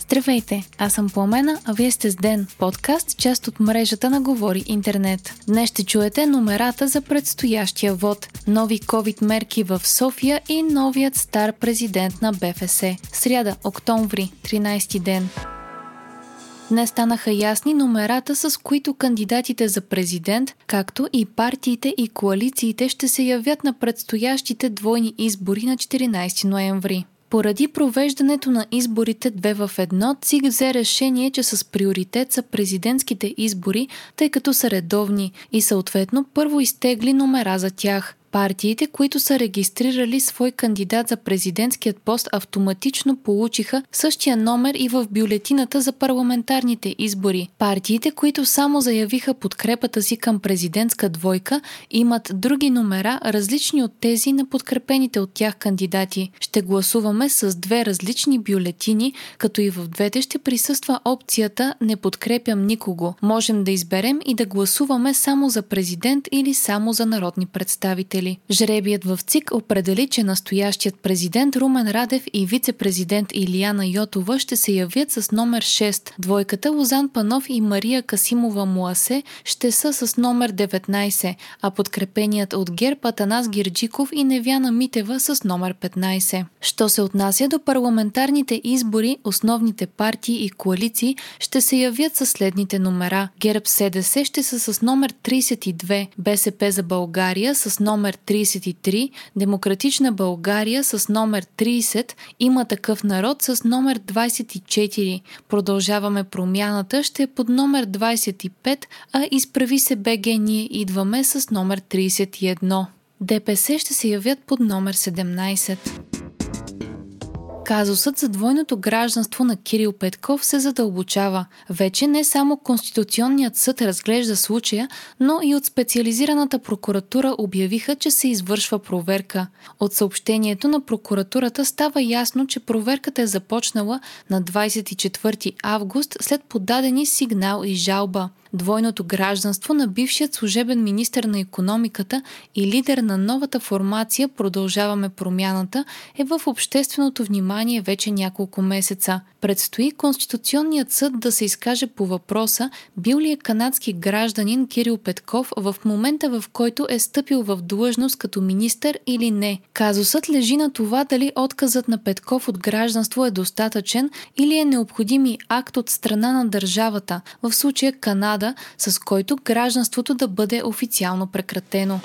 Здравейте, аз съм Пламена, а вие сте с Ден, подкаст, част от мрежата на Говори Интернет. Днес ще чуете номерата за предстоящия вод, нови COVID мерки в София и новият стар президент на БФС. Сряда, октомври, 13 ден. Днес станаха ясни номерата, с които кандидатите за президент, както и партиите и коалициите ще се явят на предстоящите двойни избори на 14 ноември. Поради провеждането на изборите две в едно, ЦИК взе решение, че с приоритет са президентските избори, тъй като са редовни и съответно първо изтегли номера за тях. Партиите, които са регистрирали свой кандидат за президентският пост, автоматично получиха същия номер и в бюлетината за парламентарните избори. Партиите, които само заявиха подкрепата си към президентска двойка, имат други номера, различни от тези на подкрепените от тях кандидати. Ще гласуваме с две различни бюлетини, като и в двете ще присъства опцията Не подкрепям никого. Можем да изберем и да гласуваме само за президент или само за народни представители избиратели. Жребият в ЦИК определи, че настоящият президент Румен Радев и вице-президент Илияна Йотова ще се явят с номер 6. Двойката Лозан Панов и Мария Касимова Муасе ще са с номер 19, а подкрепеният от ГЕРБ Атанас Гирджиков и Невяна Митева с номер 15. Що се отнася до парламентарните избори, основните партии и коалиции ще се явят със следните номера. ГЕРБ СДС ще са с номер 32, БСП за България с номер номер 33, Демократична България с номер 30, има такъв народ с номер 24. Продължаваме промяната, ще е под номер 25, а изправи се БГ ние идваме с номер 31. ДПС ще се явят под номер 17. Казусът за двойното гражданство на Кирил Петков се задълбочава. Вече не само Конституционният съд разглежда случая, но и от специализираната прокуратура обявиха, че се извършва проверка. От съобщението на прокуратурата става ясно, че проверката е започнала на 24 август след подадени сигнал и жалба. Двойното гражданство на бившият служебен министр на економиката и лидер на новата формация Продължаваме промяната е в общественото внимание вече няколко месеца. Предстои Конституционният съд да се изкаже по въпроса бил ли е канадски гражданин Кирил Петков в момента в който е стъпил в длъжност като министър или не. Казусът лежи на това дали отказът на Петков от гражданство е достатъчен или е необходим и акт от страна на държавата, в случая Канада, с който гражданството да бъде официално прекратено.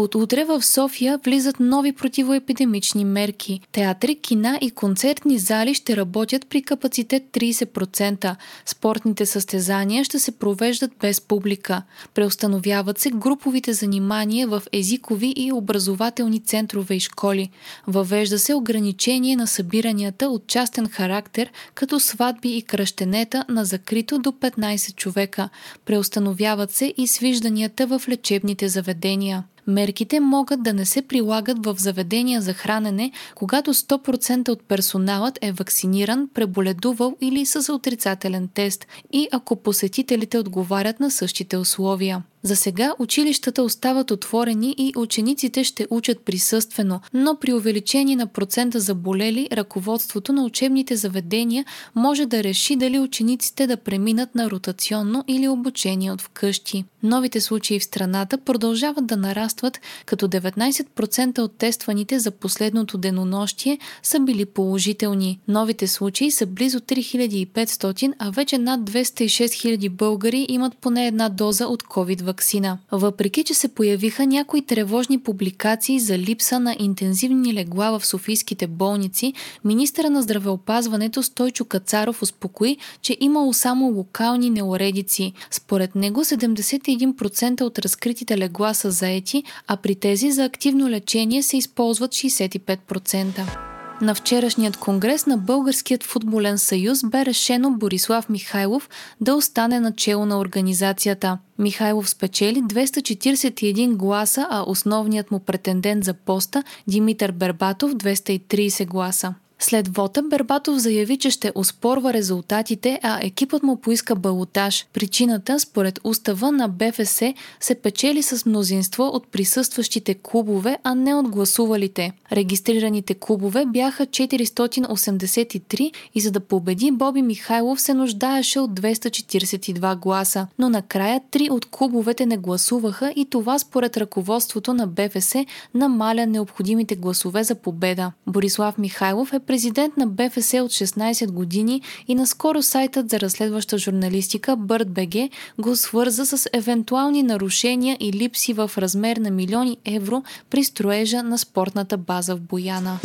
От утре в София влизат нови противоепидемични мерки. Театри, кина и концертни зали ще работят при капацитет 30%. Спортните състезания ще се провеждат без публика. Преустановяват се груповите занимания в езикови и образователни центрове и школи. Въвежда се ограничение на събиранията от частен характер, като сватби и кръщенета на закрито до 15 човека. Преустановяват се и свижданията в лечебните заведения. Мерките могат да не се прилагат в заведения за хранене, когато 100% от персоналът е вакциниран, преболедувал или с отрицателен тест и ако посетителите отговарят на същите условия. За сега училищата остават отворени и учениците ще учат присъствено, но при увеличение на процента заболели, ръководството на учебните заведения може да реши дали учениците да преминат на ротационно или обучение от вкъщи. Новите случаи в страната продължават да нарастват, като 19% от тестваните за последното денонощие са били положителни. Новите случаи са близо 3500, а вече над 206 000 българи имат поне една доза от COVID вакцина. Въпреки, че се появиха някои тревожни публикации за липса на интензивни легла в софийските болници, министъра на здравеопазването Стойчо Кацаров успокои, че имало само локални неуредици. Според него 71% от разкритите легла са заети, а при тези за активно лечение се използват 65%. На вчерашният конгрес на Българският футболен съюз бе решено Борислав Михайлов да остане начало на организацията. Михайлов спечели 241 гласа, а основният му претендент за поста Димитър Бербатов 230 гласа. След вота Бербатов заяви, че ще оспорва резултатите, а екипът му поиска балотаж. Причината, според устава на БФС, се печели с мнозинство от присъстващите клубове, а не от гласувалите. Регистрираните клубове бяха 483 и за да победи Боби Михайлов се нуждаеше от 242 гласа, но накрая три от клубовете не гласуваха и това според ръководството на БФС намаля необходимите гласове за победа. Борислав Михайлов е президент на БФС от 16 години и наскоро сайтът за разследваща журналистика BirdBG го свърза с евентуални нарушения и липси в размер на милиони евро при строежа на спортната база в Бояна.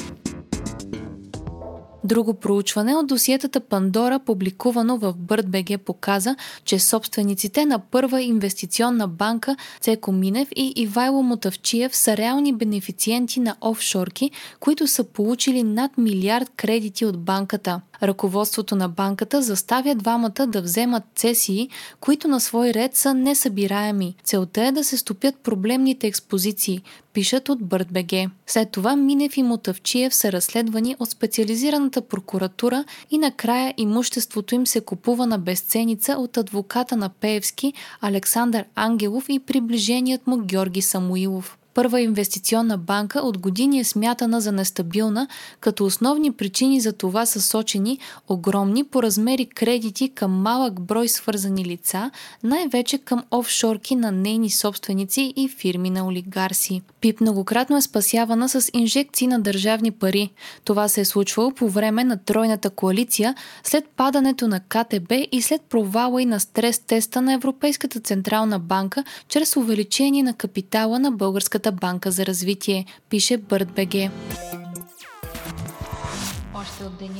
Друго проучване от досиетата Пандора, публикувано в BirdBG, показа, че собствениците на първа инвестиционна банка Цеко Минев и Ивайло Мотавчиев са реални бенефициенти на офшорки, които са получили над милиард кредити от банката. Ръководството на банката заставя двамата да вземат цесии, които на свой ред са несъбираеми. Целта е да се стопят проблемните експозиции, пишат от BirdBG. След това Минев и Мотавчиев са разследвани от специализираната прокуратура и накрая имуществото им се купува на безценица от адвоката на Пеевски Александър Ангелов и приближеният му Георги Самуилов първа инвестиционна банка от години е смятана за нестабилна, като основни причини за това са сочени огромни по размери кредити към малък брой свързани лица, най-вече към офшорки на нейни собственици и фирми на олигарси. ПИП многократно е спасявана с инжекции на държавни пари. Това се е случвало по време на тройната коалиция, след падането на КТБ и след провала и на стрес теста на Европейската централна банка чрез увеличение на капитала на българската Българската банка за развитие, пише BirdBG.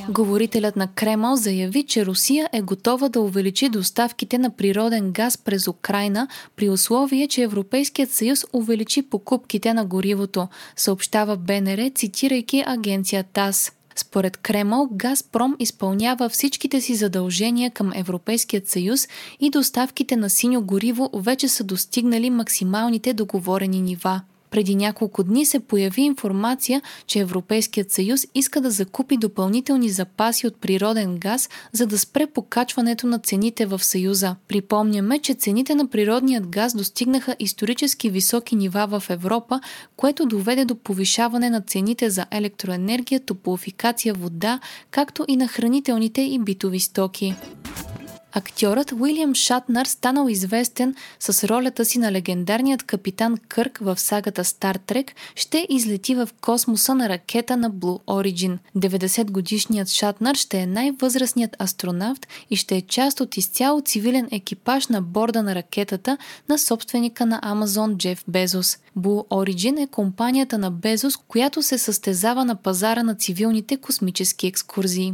Говорителят на Кремъл заяви, че Русия е готова да увеличи доставките на природен газ през Украина при условие, че Европейският съюз увеличи покупките на горивото, съобщава БНР, цитирайки агенция ТАС. Според Кремъл, Газпром изпълнява всичките си задължения към Европейският съюз и доставките на синьо гориво вече са достигнали максималните договорени нива. Преди няколко дни се появи информация, че Европейският съюз иска да закупи допълнителни запаси от природен газ, за да спре покачването на цените в съюза. Припомняме, че цените на природният газ достигнаха исторически високи нива в Европа, което доведе до повишаване на цените за електроенергия, топлофикация, вода, както и на хранителните и битови стоки. Актьорът Уилям Шатнар станал известен с ролята си на легендарният капитан Кърк в сагата Стар Трек, ще излети в космоса на ракета на Blue Origin. 90 годишният Шатнар ще е най-възрастният астронавт и ще е част от изцяло цивилен екипаж на борда на ракетата на собственика на Амазон Джеф Безос. Blue Origin е компанията на Безос, която се състезава на пазара на цивилните космически екскурзии.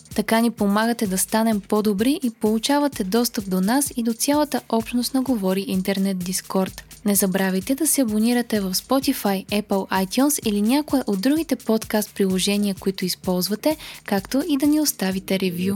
Така ни помагате да станем по-добри и получавате достъп до нас и до цялата общност на Говори Интернет Дискорд. Не забравяйте да се абонирате в Spotify, Apple iTunes или някое от другите подкаст приложения, които използвате, както и да ни оставите ревю.